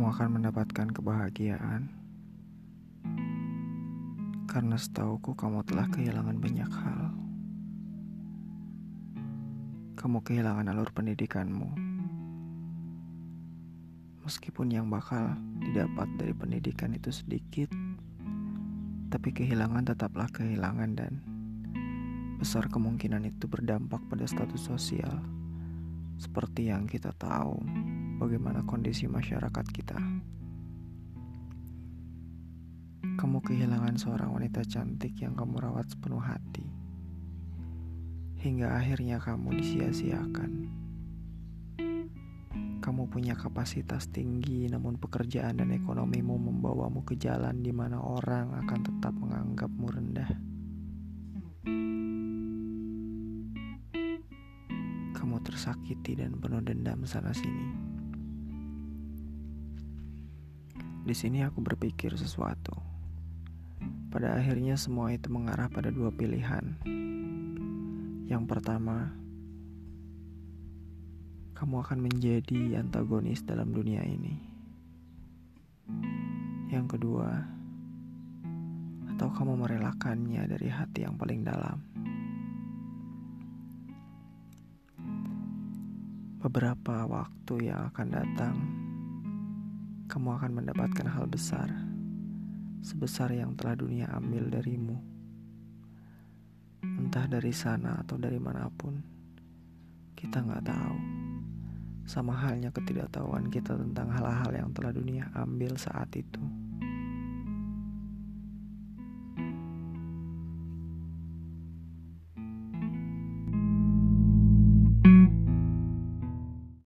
akan mendapatkan kebahagiaan karena setauku kamu telah kehilangan banyak hal. Kamu kehilangan alur pendidikanmu. Meskipun yang bakal didapat dari pendidikan itu sedikit, tapi kehilangan tetaplah kehilangan dan besar kemungkinan itu berdampak pada status sosial. Seperti yang kita tahu, bagaimana kondisi masyarakat kita. Kamu kehilangan seorang wanita cantik yang kamu rawat sepenuh hati, hingga akhirnya kamu disia-siakan. Kamu punya kapasitas tinggi, namun pekerjaan dan ekonomimu membawamu ke jalan di mana orang akan tetap menganggapmu rendah. Kamu tersakiti dan penuh dendam sana-sini. Di sini aku berpikir sesuatu. Pada akhirnya semua itu mengarah pada dua pilihan. Yang pertama, kamu akan menjadi antagonis dalam dunia ini. Yang kedua, atau kamu merelakannya dari hati yang paling dalam. Beberapa waktu yang akan datang kamu akan mendapatkan hal besar, sebesar yang telah dunia ambil darimu. Entah dari sana atau dari mana pun, kita nggak tahu. Sama halnya ketidaktahuan kita tentang hal-hal yang telah dunia ambil saat itu.